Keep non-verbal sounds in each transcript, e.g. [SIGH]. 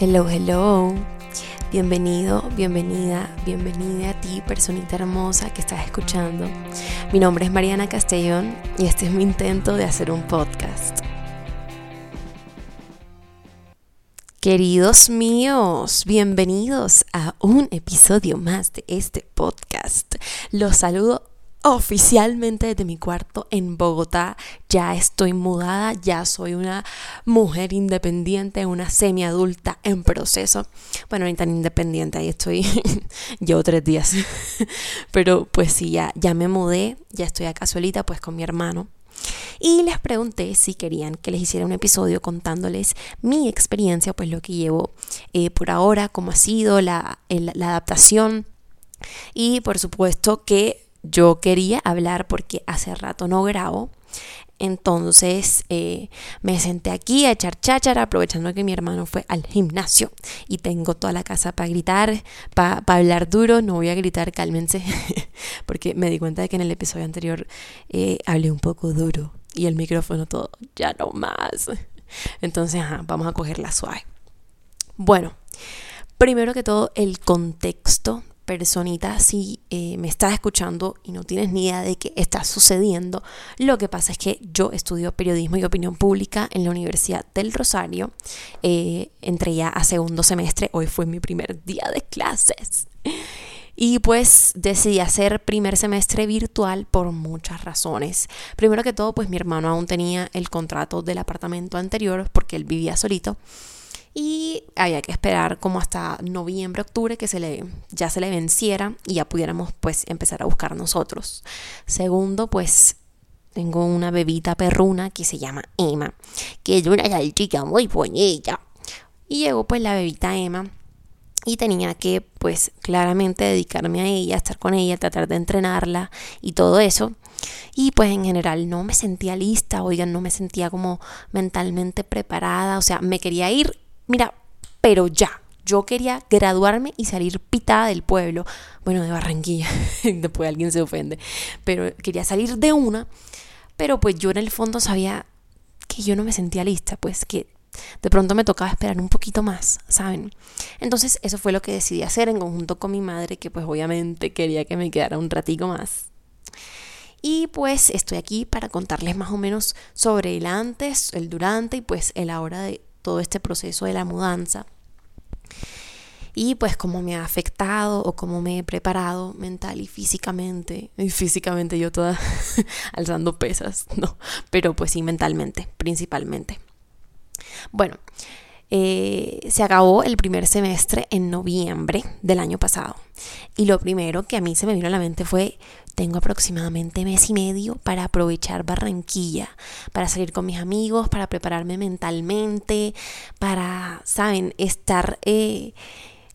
Hello, hello. Bienvenido, bienvenida, bienvenida a ti, personita hermosa que estás escuchando. Mi nombre es Mariana Castellón y este es mi intento de hacer un podcast. Queridos míos, bienvenidos a un episodio más de este podcast. Los saludo oficialmente desde mi cuarto en Bogotá. Ya estoy mudada, ya soy una mujer independiente, una semiadulta en proceso. Bueno, ni tan independiente, ahí estoy, [LAUGHS] llevo tres días. [LAUGHS] Pero pues sí, ya, ya me mudé, ya estoy acá solita pues con mi hermano. Y les pregunté si querían que les hiciera un episodio contándoles mi experiencia, pues lo que llevo eh, por ahora, cómo ha sido la, la adaptación. Y por supuesto que yo quería hablar porque hace rato no grabo. Entonces eh, me senté aquí a echar cháchara, aprovechando que mi hermano fue al gimnasio y tengo toda la casa para gritar, para hablar duro. No voy a gritar, cálmense, [LAUGHS] porque me di cuenta de que en el episodio anterior eh, hablé un poco duro y el micrófono todo, ya no más. Entonces, vamos a cogerla suave. Bueno, primero que todo, el contexto personita, si eh, me estás escuchando y no tienes ni idea de qué está sucediendo, lo que pasa es que yo estudio periodismo y opinión pública en la Universidad del Rosario. Eh, entré ya a segundo semestre, hoy fue mi primer día de clases. Y pues decidí hacer primer semestre virtual por muchas razones. Primero que todo, pues mi hermano aún tenía el contrato del apartamento anterior porque él vivía solito y había que esperar como hasta noviembre, octubre que se le, ya se le venciera y ya pudiéramos pues empezar a buscar nosotros. Segundo, pues tengo una bebita perruna que se llama Emma, que es una salchicha muy bonita. Y llegó pues la bebita Emma y tenía que pues claramente dedicarme a ella, estar con ella, tratar de entrenarla y todo eso. Y pues en general no me sentía lista, oigan, no me sentía como mentalmente preparada, o sea, me quería ir Mira, pero ya. Yo quería graduarme y salir pitada del pueblo. Bueno, de Barranquilla. [LAUGHS] Después alguien se ofende. Pero quería salir de una. Pero pues yo en el fondo sabía que yo no me sentía lista. Pues que de pronto me tocaba esperar un poquito más, ¿saben? Entonces eso fue lo que decidí hacer en conjunto con mi madre, que pues obviamente quería que me quedara un ratico más. Y pues estoy aquí para contarles más o menos sobre el antes, el durante y pues el ahora de todo este proceso de la mudanza y pues cómo me ha afectado o cómo me he preparado mental y físicamente. Y físicamente yo toda [LAUGHS] alzando pesas, [LAUGHS] no, pero pues sí mentalmente, principalmente. Bueno, eh, se acabó el primer semestre en noviembre del año pasado. Y lo primero que a mí se me vino a la mente fue, tengo aproximadamente mes y medio para aprovechar Barranquilla, para salir con mis amigos, para prepararme mentalmente, para, ¿saben?, estar eh,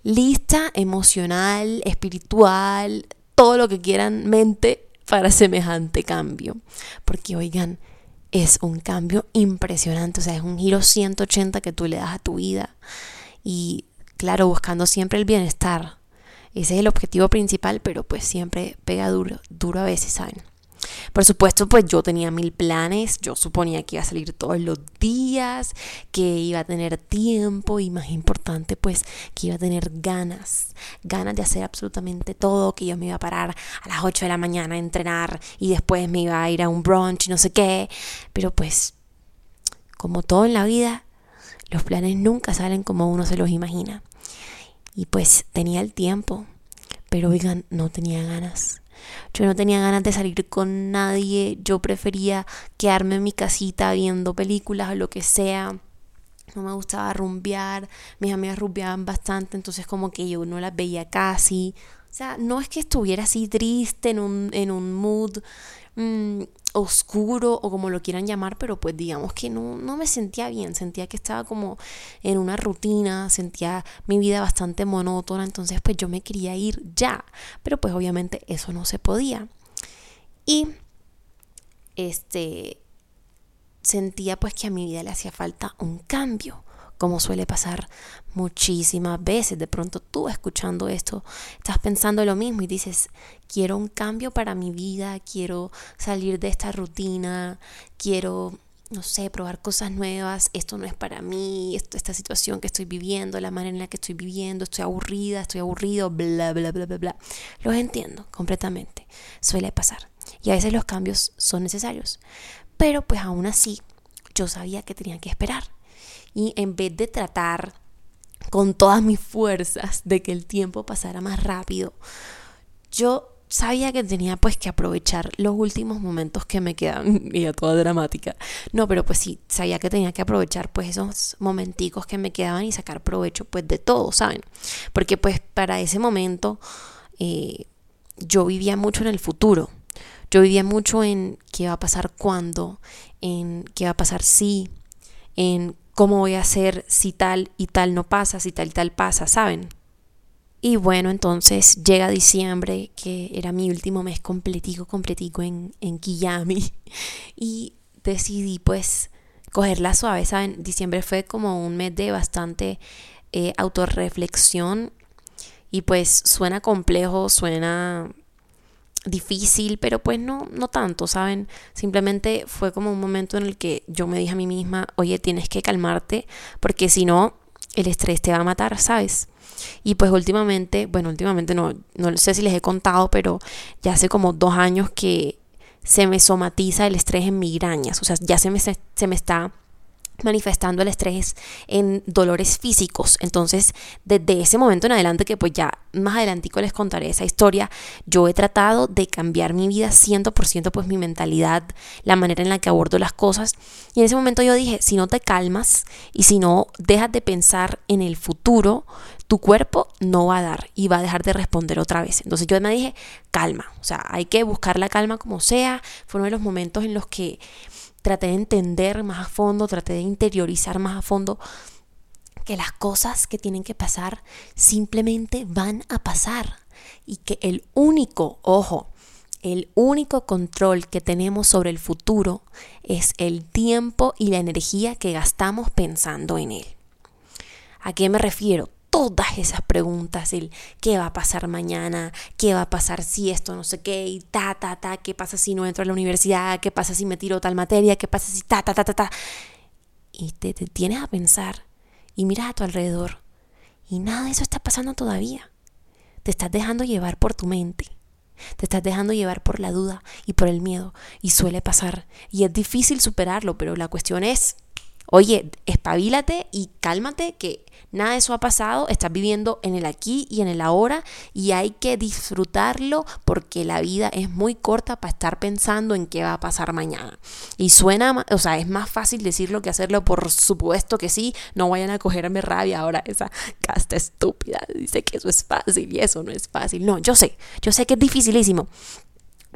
lista emocional, espiritual, todo lo que quieran mente para semejante cambio. Porque, oigan, es un cambio impresionante, o sea, es un giro 180 que tú le das a tu vida y claro, buscando siempre el bienestar. Ese es el objetivo principal, pero pues siempre pega duro, duro a veces, ¿saben? Por supuesto, pues yo tenía mil planes, yo suponía que iba a salir todos los días, que iba a tener tiempo y más importante, pues que iba a tener ganas, ganas de hacer absolutamente todo, que yo me iba a parar a las 8 de la mañana a entrenar y después me iba a ir a un brunch y no sé qué, pero pues como todo en la vida, los planes nunca salen como uno se los imagina. Y pues tenía el tiempo, pero oigan, no tenía ganas. Yo no tenía ganas de salir con nadie, yo prefería quedarme en mi casita viendo películas o lo que sea. No me gustaba rumbear, mis amigas rumbeaban bastante, entonces como que yo no las veía casi. O sea, no es que estuviera así triste en un, en un mood mm, oscuro o como lo quieran llamar, pero pues digamos que no, no me sentía bien, sentía que estaba como en una rutina, sentía mi vida bastante monótona, entonces pues yo me quería ir ya, pero pues obviamente eso no se podía. Y este sentía pues que a mi vida le hacía falta un cambio, como suele pasar muchísimas veces. De pronto tú escuchando esto estás pensando lo mismo y dices, quiero un cambio para mi vida, quiero salir de esta rutina, quiero no sé, probar cosas nuevas, esto no es para mí, esta situación que estoy viviendo, la manera en la que estoy viviendo, estoy aburrida, estoy aburrido, bla, bla, bla, bla, bla. Los entiendo completamente, suele pasar. Y a veces los cambios son necesarios. Pero pues aún así, yo sabía que tenía que esperar. Y en vez de tratar con todas mis fuerzas de que el tiempo pasara más rápido, yo sabía que tenía pues que aprovechar los últimos momentos que me quedan [LAUGHS] y a toda dramática. No pero pues sí sabía que tenía que aprovechar pues esos momenticos que me quedaban y sacar provecho pues de todo saben porque pues para ese momento eh, yo vivía mucho en el futuro. Yo vivía mucho en qué va a pasar cuándo en qué va a pasar si en cómo voy a hacer si tal y tal no pasa si tal y tal pasa saben y bueno, entonces llega diciembre, que era mi último mes completico, completico en, en. [LAUGHS] Y decidí pues cogerla suave, ¿saben? Diciembre fue como un mes de bastante eh, autorreflexión. Y pues suena complejo, suena difícil, pero pues no, no tanto, ¿saben? Simplemente fue como un momento en el que yo me dije a mí misma, oye, tienes que calmarte, porque si no, el estrés te va a matar, ¿sabes? Y pues últimamente, bueno, últimamente no, no sé si les he contado, pero ya hace como dos años que se me somatiza el estrés en migrañas, o sea, ya se me, se me está manifestando el estrés en dolores físicos. Entonces, desde ese momento en adelante, que pues ya más adelantico les contaré esa historia, yo he tratado de cambiar mi vida 100%, pues mi mentalidad, la manera en la que abordo las cosas. Y en ese momento yo dije, si no te calmas y si no dejas de pensar en el futuro, tu cuerpo no va a dar y va a dejar de responder otra vez. Entonces yo me dije, calma, o sea, hay que buscar la calma como sea. Fue uno de los momentos en los que traté de entender más a fondo, traté de interiorizar más a fondo que las cosas que tienen que pasar simplemente van a pasar y que el único, ojo, el único control que tenemos sobre el futuro es el tiempo y la energía que gastamos pensando en él. ¿A qué me refiero? Todas esas preguntas, el qué va a pasar mañana, qué va a pasar si esto no sé qué, y ta, ta, ta, qué pasa si no entro a la universidad, qué pasa si me tiro tal materia, qué pasa si ta, ta, ta, ta, ta. Y te, te tienes a pensar y miras a tu alrededor y nada de eso está pasando todavía. Te estás dejando llevar por tu mente. Te estás dejando llevar por la duda y por el miedo. Y suele pasar. Y es difícil superarlo, pero la cuestión es, oye, espabilate y cálmate que Nada de eso ha pasado, estás viviendo en el aquí y en el ahora y hay que disfrutarlo porque la vida es muy corta para estar pensando en qué va a pasar mañana. Y suena, o sea, es más fácil decirlo que hacerlo, por supuesto que sí, no vayan a cogerme rabia ahora esa casta estúpida, dice que eso es fácil y eso no es fácil. No, yo sé, yo sé que es dificilísimo,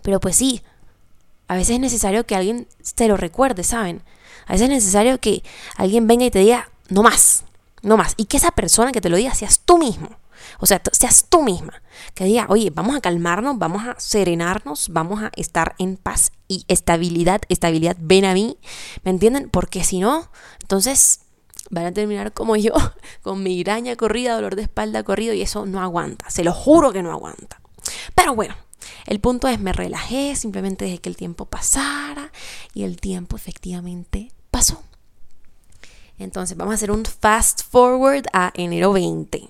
pero pues sí, a veces es necesario que alguien te lo recuerde, ¿saben? A veces es necesario que alguien venga y te diga, no más, no más. Y que esa persona que te lo diga seas tú mismo. O sea, seas tú misma. Que diga, oye, vamos a calmarnos, vamos a serenarnos, vamos a estar en paz y estabilidad. Estabilidad, ven a mí. ¿Me entienden? Porque si no, entonces van a terminar como yo, [LAUGHS] con migraña corrida, dolor de espalda corrido y eso no aguanta. Se lo juro que no aguanta. Pero bueno, el punto es, me relajé, simplemente dejé que el tiempo pasara y el tiempo efectivamente pasó. Entonces vamos a hacer un fast forward a enero 20,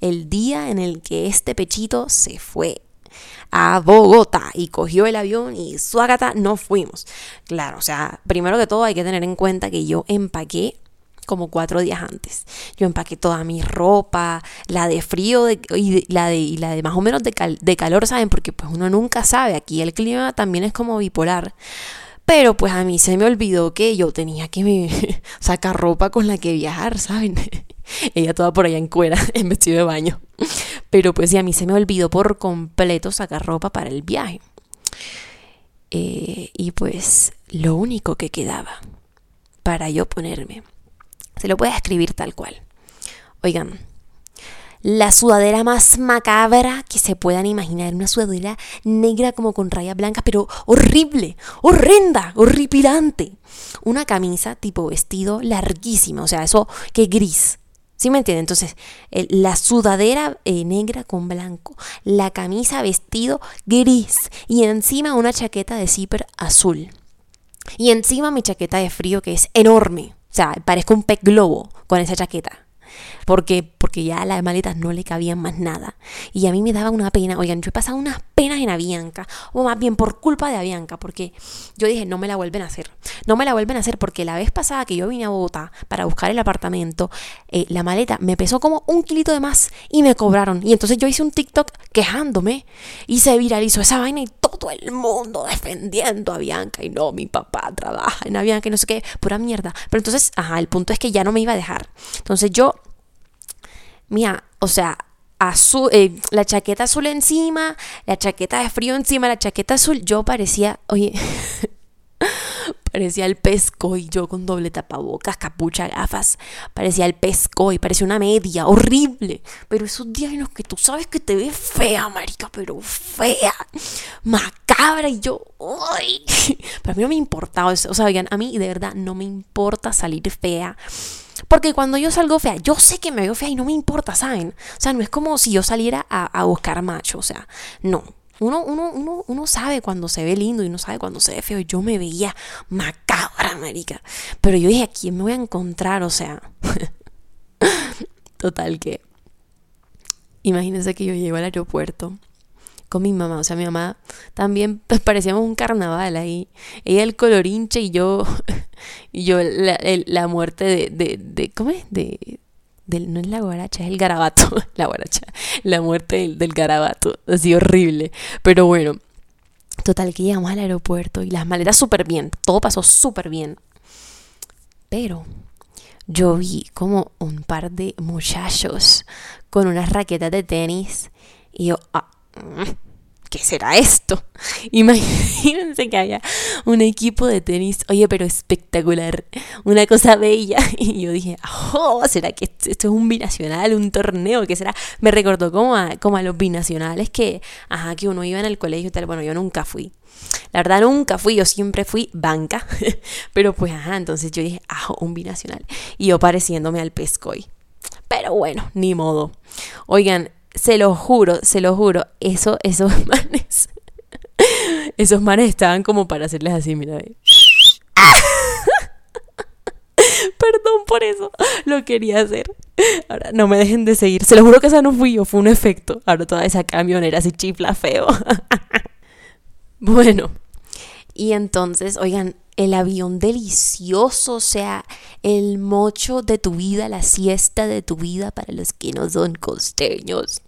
el día en el que este pechito se fue a Bogotá y cogió el avión y suágata nos fuimos. Claro, o sea, primero que todo hay que tener en cuenta que yo empaqué como cuatro días antes. Yo empaqué toda mi ropa, la de frío y, la de, más o menos de, de calor, ¿saben? Porque pues uno nunca sabe, aquí el clima también es como bipolar. Pero pues a mí se me olvidó que yo tenía que [LAUGHS] sacar ropa con la que viajar, ¿saben? [LAUGHS] Ella toda por allá en cuera, [LAUGHS] en vestido de baño. Pero pues sí, a mí se me olvidó por completo sacar ropa para el viaje. Eh, y pues lo único que quedaba para yo ponerme, se lo puede escribir tal cual. Oigan, la sudadera más macabra que se puedan imaginar. Una sudadera negra como con rayas blancas, pero horrible, horrenda, horripilante. Una camisa tipo vestido larguísima, o sea, eso que gris. ¿Sí me entienden? Entonces, la sudadera eh, negra con blanco, la camisa vestido gris y encima una chaqueta de zipper azul. Y encima mi chaqueta de frío que es enorme. Sea, parezco un pez globo con esa chaqueta porque, porque ya las maletas no le cabían más nada. Y a mí me daba una pena, oigan, yo he pasado unas penas en Avianca, o más bien por culpa de Avianca, porque yo dije, no me la vuelven a hacer, no me la vuelven a hacer, porque la vez pasada que yo vine a Bogotá para buscar el apartamento, eh, la maleta me pesó como un kilito de más y me cobraron. Y entonces yo hice un TikTok quejándome y se viralizó esa vaina y todo el mundo defendiendo a Avianca y no, mi papá trabaja en Avianca y no sé qué, pura mierda. Pero entonces, ajá, el punto es que ya no me iba a dejar. Entonces yo mía, o sea, azul, eh, la chaqueta azul encima, la chaqueta de frío encima, la chaqueta azul, yo parecía, oye, [LAUGHS] parecía el pesco y yo con doble tapabocas, capucha, gafas, parecía el pesco y parecía una media, horrible, pero esos días en los que tú sabes que te ves fea, marica, pero fea, macabra y yo, uy, [LAUGHS] pero a mí no me importaba, o sea, oigan, a mí de verdad no me importa salir fea porque cuando yo salgo fea, yo sé que me veo fea y no me importa, ¿saben? O sea, no es como si yo saliera a, buscar macho, o sea, no. Uno, uno, uno, uno sabe cuando se ve lindo y uno sabe cuando se ve feo. Yo me veía macabra, marica. Pero yo dije, ¿a quién me voy a encontrar? O sea, [LAUGHS] total que... Imagínense que yo llego al aeropuerto con mi mamá. O sea, mi mamá también [LAUGHS] parecíamos un carnaval ahí. Ella el colorinche y yo, [LAUGHS] y yo la, muerte de, de, de, ¿cómo es? De, no es la guaracha, es el garabato. [LAUGHS] La guaracha, la muerte del, del garabato. Así horrible. Pero bueno, total que llegamos al aeropuerto y las maletas súper bien. Todo pasó súper bien. Pero yo vi como un par de muchachos con unas raquetas de tenis y yo, ah, ¿qué será esto? [LAUGHS] Imagínense que haya un equipo de tenis, oye, pero espectacular, una cosa bella. [LAUGHS] Y yo dije, oh, ¿será que esto es un binacional, un torneo? ¿Qué será? Me recordó como a, como a los binacionales que, ajá, que uno iba en el colegio y tal. Bueno, yo nunca fui. La verdad nunca fui, yo siempre fui banca. [LAUGHS] Pero pues, ajá, entonces yo dije, ah, un binacional. Y yo pareciéndome al pescoy. Pero bueno, ni modo. Oigan, se lo juro, se lo juro, eso, esos [LAUGHS] manes, esos manes estaban como para hacerles así, mira. [LAUGHS] Perdón por eso, lo quería hacer. Ahora, no me dejen de seguir. Se lo juro que esa no fui yo, fue un efecto. Ahora toda esa camionera así chifla feo. [LAUGHS] bueno, y entonces, oigan, el avión delicioso, o sea, el mocho de tu vida, la siesta de tu vida para los que no son costeños.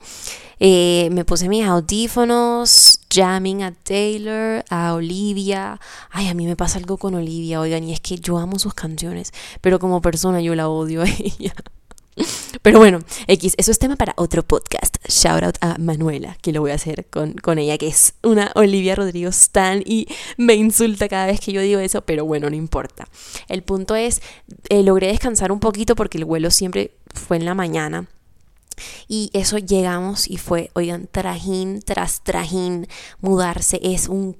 Eh, me puse mis audífonos, jamming a Taylor, a Olivia. Ay, a mí me pasa algo con Olivia, oigan, y es que yo amo sus canciones, pero como persona yo la odio a [LAUGHS] ella. Pero bueno, X, eso es tema para otro podcast. Shout out a Manuela, que lo voy a hacer con, con ella, que es una Olivia Rodrigo Stan y me insulta cada vez que yo digo eso, pero bueno, no importa. El punto es, eh, logré descansar un poquito porque el vuelo siempre fue en la mañana. Y eso llegamos y fue, oigan, trajín tras trajín, mudarse es un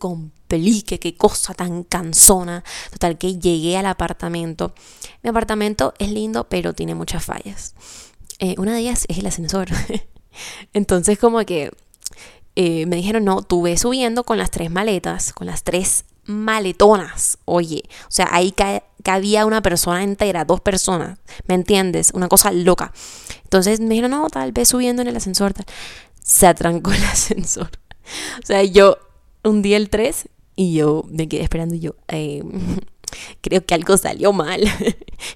complique, qué cosa tan cansona. Total que llegué al apartamento. Mi apartamento es lindo, pero tiene muchas fallas. Eh, una de ellas es el ascensor. [LAUGHS] Entonces como que eh, me dijeron, no, tú ves subiendo con las tres maletas, con las tres maletonas. Oye, o sea, ahí cabía una persona entera, dos personas, ¿me entiendes? Una cosa loca. Entonces me dijeron, no, tal vez subiendo en el ascensor. Se atrancó el [LAUGHS] ascensor. O sea, yo un día el 3 y yo me quedé esperando y yo, eh, [LAUGHS] creo que algo salió mal.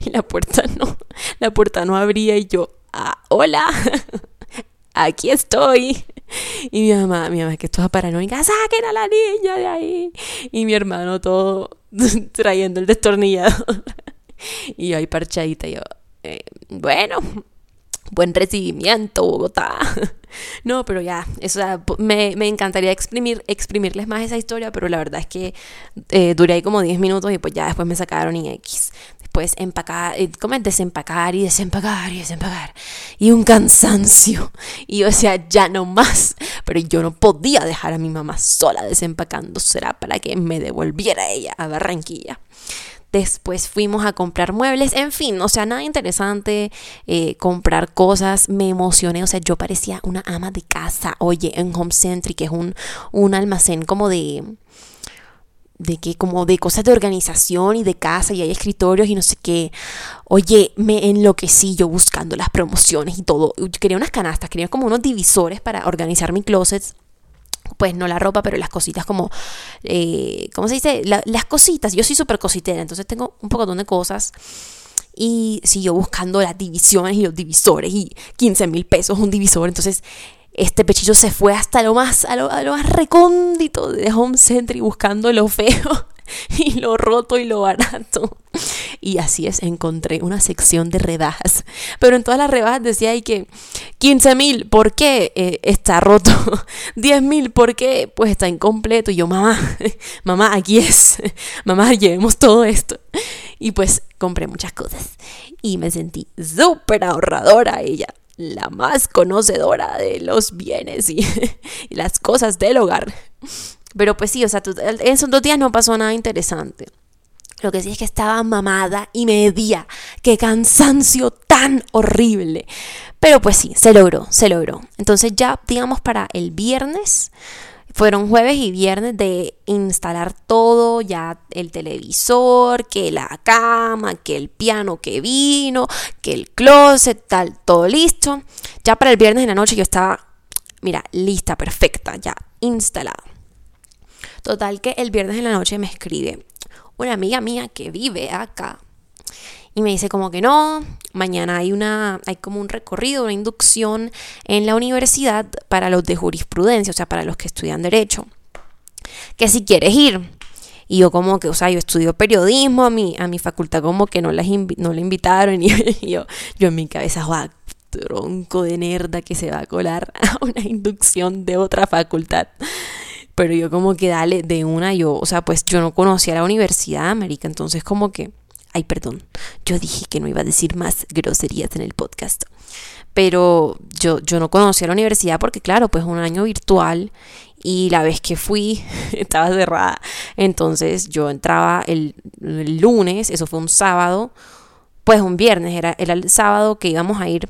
y [LAUGHS] la puerta no, la puerta no abría y yo, ah, hola, [LAUGHS] aquí estoy. Y mi mamá, mi mamá que estaba paranoica, saquen a la niña de ahí. Y mi hermano todo trayendo el destornillador. y yo ahí parchadita, yo, eh, bueno, buen recibimiento, Bogotá. [LAUGHS] No, pero ya, eso, me, me, encantaría exprimir, exprimirles más esa historia, pero la verdad es que eh, duré ahí como 10 minutos y pues ya después me sacaron en X. Después empacar, eh, como desempacar y desempacar y desempacar. Y un cansancio. Y yo decía, ya no más. Pero yo no podía dejar a mi mamá sola desempacando. Será para que me devolviera ella a Barranquilla. Después fuimos a comprar muebles, en fin, o sea, nada interesante, eh, comprar cosas, me emocioné, o sea, yo parecía una ama de casa, oye, en Home Centric, que es un, un almacén como de, de que como de cosas de organización y de casa y hay escritorios y no sé qué. Oye, me enloquecí yo buscando las promociones y todo. Yo quería unas canastas, quería como unos divisores para organizar mi closet. Pues no la ropa, pero las cositas como, eh, ¿cómo se dice? las cositas. Yo soy súper cositera, entonces tengo un poco de cosas. Y siguió buscando las divisiones y los divisores y 15 mil pesos un divisor. Entonces este pechillo se fue hasta lo más, a lo, más recóndito de Home Center y buscando lo feo [LAUGHS] y lo roto y lo barato. Y así es, encontré una sección de rebajas. Pero en todas las rebajas decía ahí que 15 mil, ¿por qué eh, está roto? [LAUGHS] 10 mil, ¿por qué? Pues está incompleto. Y yo, mamá, [LAUGHS] mamá, aquí es. Mamá, llevemos todo esto. Y pues compré muchas cosas. Y me sentí súper ahorradora ella la más conocedora de los bienes y, las cosas del hogar. Pero pues sí, o sea, en esos dos días no pasó nada interesante. Lo que sí es que estaba mamada y medía. ¡Qué cansancio tan horrible! Pero pues sí, se logró, se logró. Entonces ya, digamos, para el viernes fueron jueves y viernes de instalar todo, ya el televisor, que la cama, que el piano que vino, que el closet, tal, todo listo. Ya para el viernes en la noche yo estaba, mira, lista, perfecta, ya instalada. Total que el viernes en la noche me escribe una amiga mía que vive acá y me dice como que no, mañana hay una hay como un recorrido, una inducción en la universidad para los de jurisprudencia, o sea, para los que estudian derecho. Que si quieres ir. Y yo como que, o sea, yo estudio periodismo, a mi, a mi facultad como que no, las no le invitaron [LAUGHS] y, yo, yo en mi cabeza, guau, tronco de nerda que se va a colar a una inducción de otra facultad. Pero yo como que dale de una, yo, o sea, pues yo no conocía la universidad, América, entonces como que Ay, perdón, yo dije que no iba a decir más groserías en el podcast. Pero yo, yo no conocía la universidad porque, claro, pues un año virtual y la vez que fui [LAUGHS] estaba cerrada. Entonces yo entraba el, lunes, eso fue un sábado, pues un viernes, era, era el sábado que íbamos a ir.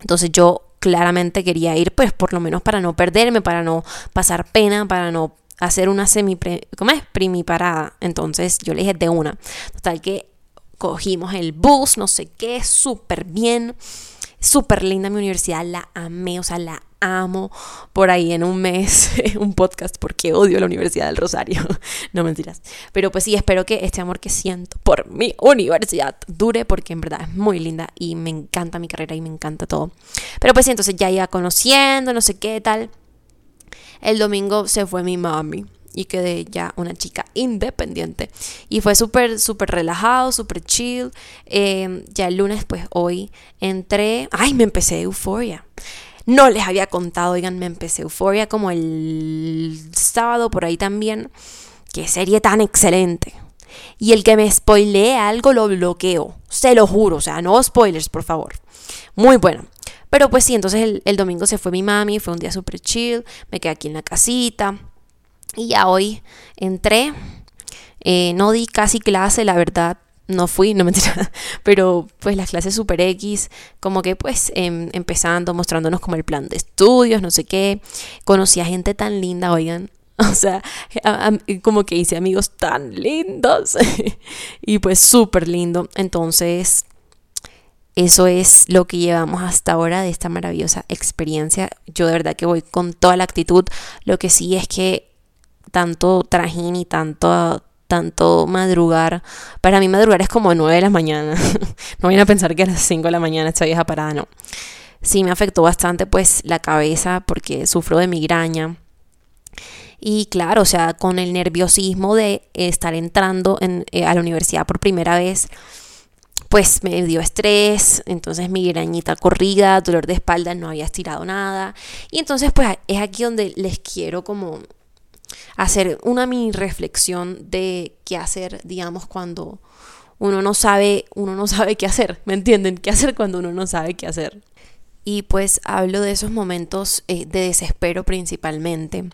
Entonces yo claramente quería ir, pues por lo menos para no perderme, para no pasar pena, para no hacer una semi, ¿cómo es? Primiparada. Entonces yo le dije de una. Total que cogimos el bus, no sé qué, súper bien. Súper linda mi universidad, la amé, o sea, la amo. Por ahí en un mes, [LAUGHS] un podcast porque odio la Universidad del Rosario. [LAUGHS] no mentiras. Pero pues sí, espero que este amor que siento por mi universidad dure porque en verdad es muy linda y me encanta mi carrera y me encanta todo. Pero pues sí, entonces ya iba conociendo, no sé qué tal. El domingo se fue mi mami y quedé ya una chica independiente. Y fue súper, súper relajado, súper chill. Em, ya el lunes, pues hoy entré. ¡Ay! Me empecé Euforia. No les había contado, oigan, me empecé Euforia como el sábado por ahí también. Qué serie tan excelente. Y el que me spoilee algo lo bloqueo. Se lo juro. O sea, no spoilers, por favor. Muy bueno. Pero pues sí, entonces el, domingo se fue mi mami, fue un día súper chill, me quedé aquí en la casita y ya hoy entré, eh, no di casi clase, la verdad, no fui, no me [LAUGHS] mentira, pero pues las clases super X, como que pues em, empezando, mostrándonos como el plan de estudios, no sé qué, conocí a gente tan linda, oigan, [LAUGHS] o sea, como que hice amigos tan lindos [LAUGHS] y pues súper lindo, entonces eso es lo que llevamos hasta ahora de esta maravillosa experiencia. Yo de verdad que voy con toda la actitud. Lo que sí es que tanto trajín y tanto, tanto madrugar, para mí madrugar es como 9 de la mañana. [LAUGHS] no vayan a pensar que a las 5 de la mañana esta vieja parada, no. Sí me afectó bastante pues la cabeza porque sufro de migraña. Y claro, o sea, con el nerviosismo de estar entrando en, eh, a la universidad por primera vez, pues me dio estrés, entonces mi grañita corrida, dolor de espalda, no había estirado nada. Y entonces pues es aquí donde les quiero como hacer una mini reflexión de qué hacer, digamos, cuando uno no sabe, uno no sabe qué hacer, ¿me entienden? ¿Qué hacer cuando uno no sabe qué hacer? Y pues hablo de esos momentos eh, de desespero principalmente,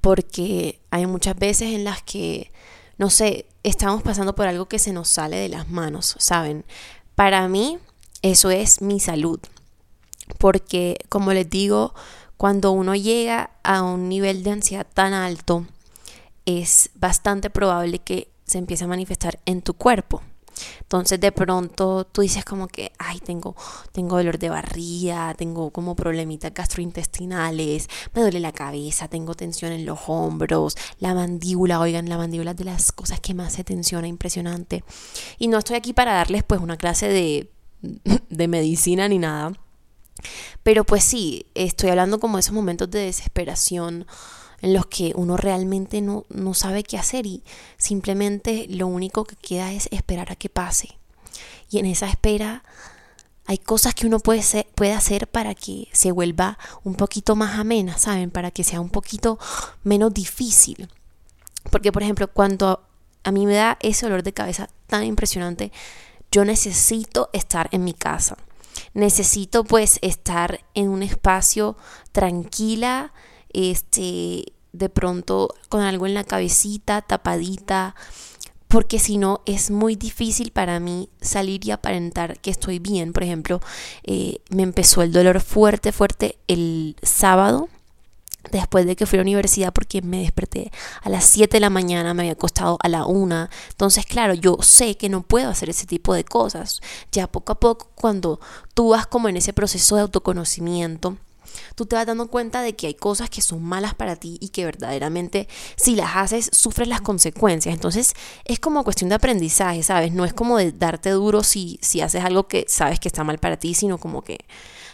porque hay muchas veces en las que no sé, estamos pasando por algo que se nos sale de las manos, ¿saben? Para mí eso es mi salud, porque como les digo, cuando uno llega a un nivel de ansiedad tan alto, es bastante probable que se empiece a manifestar en tu cuerpo. Entonces de pronto tú dices como que, ay, tengo, tengo dolor de barriga, tengo como problemitas gastrointestinales, me duele la cabeza, tengo tensión en los hombros, la mandíbula, oigan, la mandíbula es de las cosas que más se tensiona, impresionante. Y no estoy aquí para darles pues una clase de, [LAUGHS] de medicina ni nada. Pero pues sí, estoy hablando como de esos momentos de desesperación en los que uno realmente no, no sabe qué hacer y simplemente lo único que queda es esperar a que pase. Y en esa espera hay cosas que uno puede, puede hacer para que se vuelva un poquito más amena, ¿saben? Para que sea un poquito menos difícil. Porque, por ejemplo, cuando a mí me da ese olor de cabeza tan impresionante, yo necesito estar en mi casa. Necesito pues estar en un espacio tranquila, este, de pronto con algo en la cabecita, tapadita, porque si no es muy difícil para mí salir y aparentar que estoy bien. Por ejemplo, eh, me empezó el dolor fuerte, fuerte el sábado. Después de que fui a la universidad porque me desperté a las 7 de la mañana, me había acostado a la 1. Entonces, claro, yo sé que no puedo hacer ese tipo de cosas. Ya poco a poco, cuando tú vas como en ese proceso de autoconocimiento, tú te vas dando cuenta de que hay cosas que son malas para ti y que verdaderamente si las haces sufres las consecuencias. Entonces es como cuestión de aprendizaje, ¿sabes? No es como de darte duro si, si haces algo que sabes que está mal para ti, sino como que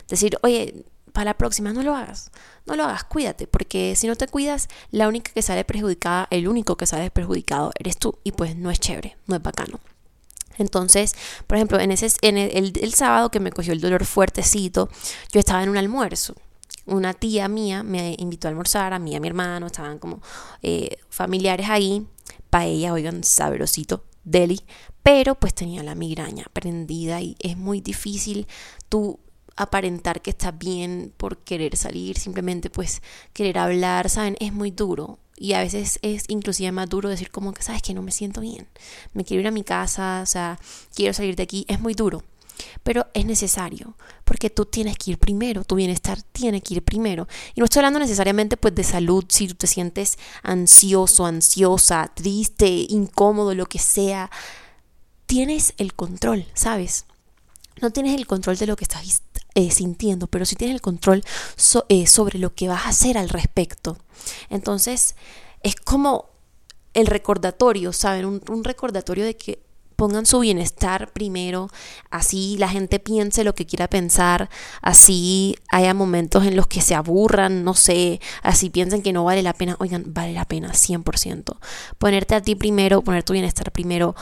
decir, oye, para la próxima no lo hagas, no lo hagas, cuídate, porque si no te cuidas, la única que sale perjudicada, el único que sale perjudicado eres tú y pues no es chévere, no es bacano. Entonces, por ejemplo, en, ese, en el, sábado que me cogió el dolor fuertecito, yo estaba en un almuerzo una tía mía me invitó a almorzar, a mí y a mi hermano, estaban como eh, familiares ahí, ella, oigan, sabrosito, deli, pero pues tenía la migraña prendida y es muy difícil tú aparentar que estás bien por querer salir, simplemente pues querer hablar, ¿saben? Es muy duro. Y a veces es inclusive más duro decir como que, ¿sabes que No me siento bien. Me quiero ir a mi casa, o sea, quiero salir de aquí. Es muy duro pero es necesario porque tú tienes que ir primero, tu bienestar tiene que ir primero. Y no estoy hablando necesariamente pues de salud, si tú te sientes ansioso, ansiosa, triste, incómodo, lo que sea, tienes el control, ¿sabes? No tienes el control de lo que estás eh, sintiendo, pero sí tienes el control eh, sobre lo que vas a hacer al respecto. Entonces, es como el recordatorio, ¿saben? un recordatorio de que pongan su bienestar primero, así la gente piense lo que quiera pensar, así haya momentos en los que se aburran, no sé, así piensen que no vale la pena, oigan, vale la pena 100%. Ponerte a ti primero, poner tu bienestar primero,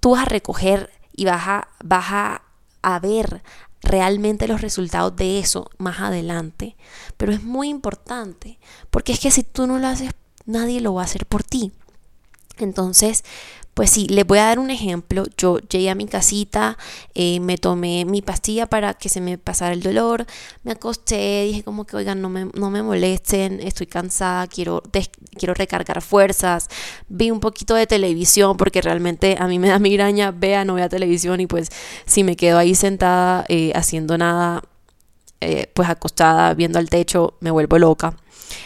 tú vas a recoger y vas a, vas a, a ver realmente los resultados de eso más adelante. Pero es muy importante, porque es que si tú no lo haces, nadie lo va a hacer por ti. Entonces, pues sí, les voy a dar un ejemplo. Yo llegué a mi casita, eh, me tomé mi pastilla para que se me pasara el dolor, me acosté, dije como que, oigan, no me, no me molesten, estoy cansada, quiero, quiero recargar fuerzas. Vi un poquito de televisión porque realmente a mí me da [LAUGHS] migraña, vea, no vea televisión y pues si me quedo ahí sentada eh, haciendo nada, eh, pues acostada viendo al techo, me vuelvo loca.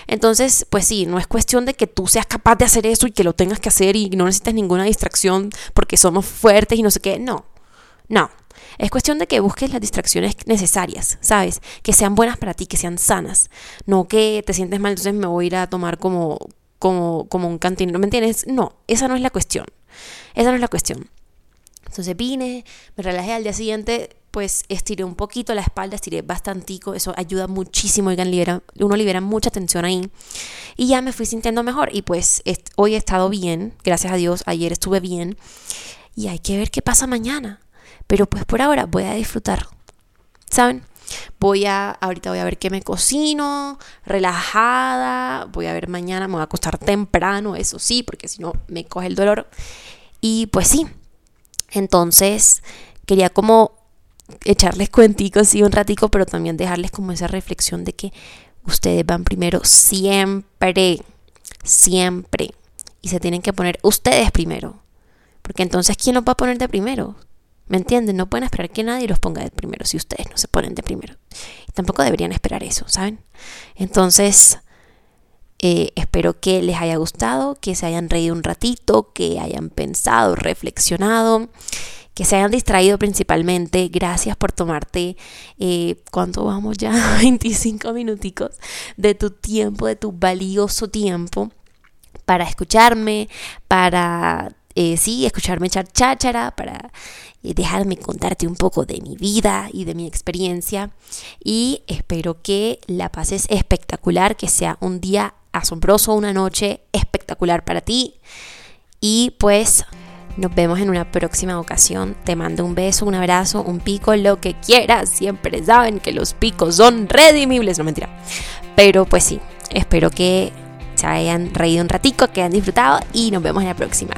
Entonces, pues sí, no es cuestión de que tú seas capaz de hacer eso y que lo tengas que hacer y no necesitas ninguna distracción porque somos fuertes y no sé qué. No, no. Es cuestión de que busques las distracciones necesarias, ¿sabes? Que sean buenas para ti, que sean sanas. No que te sientes mal, entonces me voy a ir a tomar como, como, como un cantinero, ¿me entiendes? No, esa no es la cuestión. Esa no es la cuestión. Entonces vine, me relajé al día siguiente, pues estiré un poquito la espalda, estiré bastantico, eso ayuda muchísimo, oigan, uno libera mucha tensión ahí. Y ya me fui sintiendo mejor y pues hoy he estado bien, gracias a Dios, ayer estuve bien y hay que ver qué pasa mañana. Pero pues por ahora voy a disfrutar, ¿saben? Voy a, ahorita voy a ver qué me cocino, relajada, voy a ver mañana, me voy a acostar temprano, eso sí, porque si no me coge el dolor. Y pues sí, entonces quería como echarles cuenticos sí un ratico, pero también dejarles como esa reflexión de que ustedes van primero siempre, siempre. Y se tienen que poner ustedes primero. Porque entonces, ¿quién los va a poner de primero? ¿Me entienden? No pueden esperar que nadie los ponga de primero si ustedes no se ponen de primero. Y tampoco deberían esperar eso, ¿saben? Entonces, Eh, espero que les haya gustado, que se hayan reído un ratito, que hayan pensado, reflexionado, que se hayan distraído principalmente. Gracias por tomarte, eh, ¿cuánto vamos ya? [LAUGHS] 25 minuticos de tu tiempo, de tu valioso tiempo para escucharme, para eh, sí, escucharme echar cháchara, para eh, dejarme contarte un poco de mi vida y de mi experiencia. Y espero que la pases espectacular, que sea un día asombroso, una noche espectacular para ti. Y pues nos vemos en una próxima ocasión. Te mando un beso, un abrazo, un pico, lo que quieras. Siempre saben que los picos son redimibles, no mentira. Pero pues sí, espero que se hayan reído un ratico, que hayan disfrutado y nos vemos en la próxima.